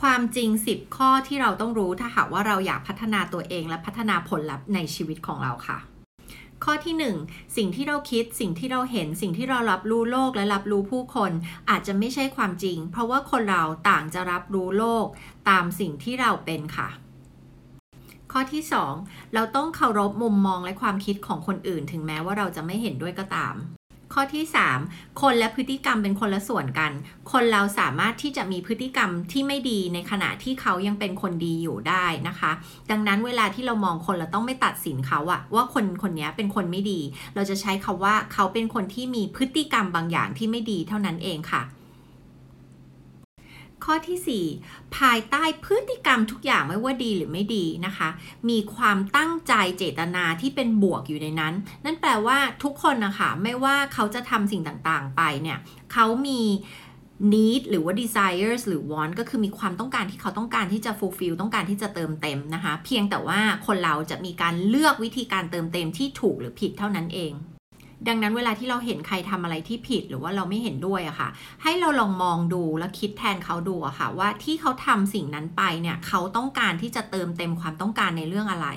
ความจริง 10 ข้อที่เราต้องรู้ถ้าหากว่าเราอยากพัฒนาตัวเองและพัฒนาผลลัพธ์ในชีวิตของเราค่ะ ข้อที่ 1 สิ่งที่เราคิด สิ่งที่เราเห็น สิ่งที่เรารับรู้โลกและรับรู้ผู้คน อาจจะไม่ใช่ความจริง เพราะว่าคนเราต่างจะรับรู้โลก ตามสิ่งที่เราเป็นค่ะข้อที่ 2 เราต้องเคารพมุมมองและความคิดของคนอื่น ถึงแม้ว่าเราจะไม่เห็นด้วยก็ตาม ข้อที่ 3 คนและพฤติกรรมเป็นคนละส่วนกัน คนเราสามารถที่จะมีพฤติกรรมที่ไม่ดีในขณะที่เขายังเป็นคนดีอยู่ได้นะคะ ดังนั้นเวลาที่เรามองคนเราต้องไม่ตัดสินเขาอะว่าคนคนนี้เป็นคนไม่ดี เราจะใช้คาว่าเขาเป็นคนที่มีพฤติกรรมบางอย่างที่ไม่ดีเท่านั้นเองค่ะ ข้อที่ 4 ภายใต้พฤติกรรมทุกอย่างไม่ว่าดีหรือไม่ดีนะคะ มีความตั้งใจเจตนาที่เป็นบวกอยู่ในนั้น นั่นแปลว่าทุกคนนะคะไม่ว่าเขาจะทำสิ่งต่างๆ ไปเนี่ยเขามี need หรือว่า desires หรือ want ก็คือมีความต้องการที่เขาต้องการที่จะ fulfill ต้องการที่จะเติมเต็มนะคะ เพียงแต่ว่าคนเราจะมีการเลือกวิธีการเติมเต็มที่ถูกหรือผิดเท่านั้นเอง ดังนั้นเวลาที่เราเห็นใครทำอะไรที่ผิดหรือว่าเราไม่เห็นด้วยอะค่ะ ให้เราลองมองดูแล้วคิดแทนเขาดูอะค่ะ ว่าที่เขาทำสิ่งนั้นไปเนี่ยเขาต้องการที่จะเติมเต็มความต้องการในเรื่องอะไร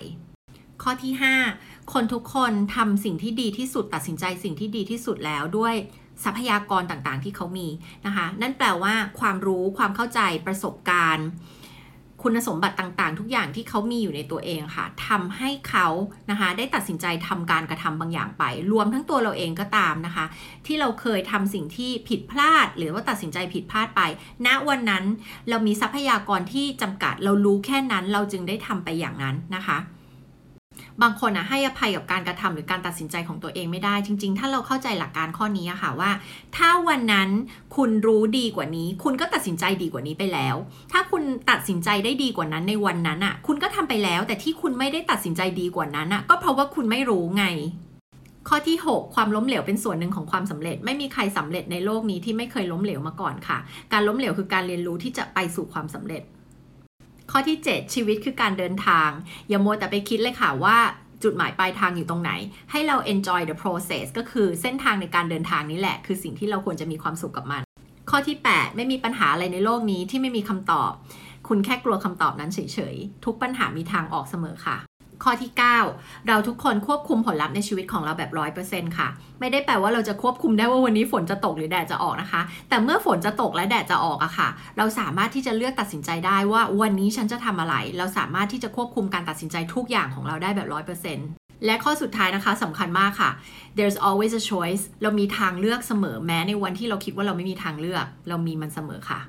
ข้อที่ 5 คนทุกคนทำสิ่งที่ดีที่สุดตัดสินใจสิ่งที่ดีที่สุดแล้วด้วยทรัพยากรต่างๆที่เขามีนะคะ นั่นแปลว่าความรู้ความเข้าใจประสบการณ์ คุณสมบัติต่างๆ ทุกอย่างที่เขามีอยู่ในตัวเองค่ะทำให้เขานะคะได้ตัดสินใจทำการกระทำบางอย่างไป รวมทั้งตัวเราเองก็ตามนะคะ ที่เราเคยทำสิ่งที่ผิดพลาด หรือว่าตัดสินใจผิดพลาดไป ณวันนั้นเรามีทรัพยากรที่จำกัด เรารู้แค่นั้นเราจึงได้ทำไปอย่างนั้นนะคะ บางคนอะให้อภัยกับการกระทำหรือการตัดสินใจของตัวเองไม่ได้จริง ๆ ถ้าเราเข้าใจหลักการข้อนี้อะค่ะว่า ถ้าวันนั้นคุณรู้ดีกว่านี้ คุณก็ตัดสินใจดีกว่านี้ไปแล้ว ถ้าคุณตัดสินใจได้ดีกว่านั้นในวันนั้นอะคุณก็ทำไปแล้ว แต่ที่คุณไม่ได้ตัดสินใจดีกว่านั้นอะก็เพราะว่าคุณไม่รู้ไงข้อที่ 6 ความล้มเหลวเป็นส่วนหนึ่งของความสำเร็จ ไม่มีใครสำเร็จในโลกนี้ที่ไม่เคยล้มเหลวมาก่อนค่ะ การล้มเหลวคือการเรียนรู้ที่จะไปสู่ความสำเร็จ ข้อที่ 7 ชีวิตคือการเดินทาง อย่ามัวแต่ไปคิดเลยค่ะว่าจุดหมายปลายทางอยู่ตรงไหน ให้เรา enjoy the process ก็คือเส้นทางในการเดินทางนี้แหละ คือสิ่งที่เราควรจะมีความสุขกับมัน ข้อที่ 8 ไม่มีปัญหาอะไรในโลกนี้ที่ไม่มีคำตอบ คุณแค่กลัวคำตอบนั้นเฉยๆ ทุกปัญหามีทางออกเสมอค่ะ ข้อที่ 9 เราทุกคนควบคุมผลลัพธ์ในชีวิตของเราแบบร้อยเปอร์เซ็นต์ค่ะ ไม่ได้แปลว่าเราจะควบคุมได้ว่าวันนี้ฝนจะตกหรือแดดจะออกนะคะ แต่เมื่อฝนจะตกและแดดจะออกอะค่ะ เราสามารถที่จะเลือกตัดสินใจได้ว่าวันนี้ฉันจะทำอะไร เราสามารถที่จะควบคุมการตัดสินใจทุกอย่างของเราได้แบบร้อยเปอร์เซ็นต์และข้อสุดท้ายนะคะสำคัญมากค่ะ there's always a choice เรามีทางเลือกเสมอแม้ในวันที่เราคิดว่าเราไม่มีทางเลือก เรามีมันเสมอค่ะ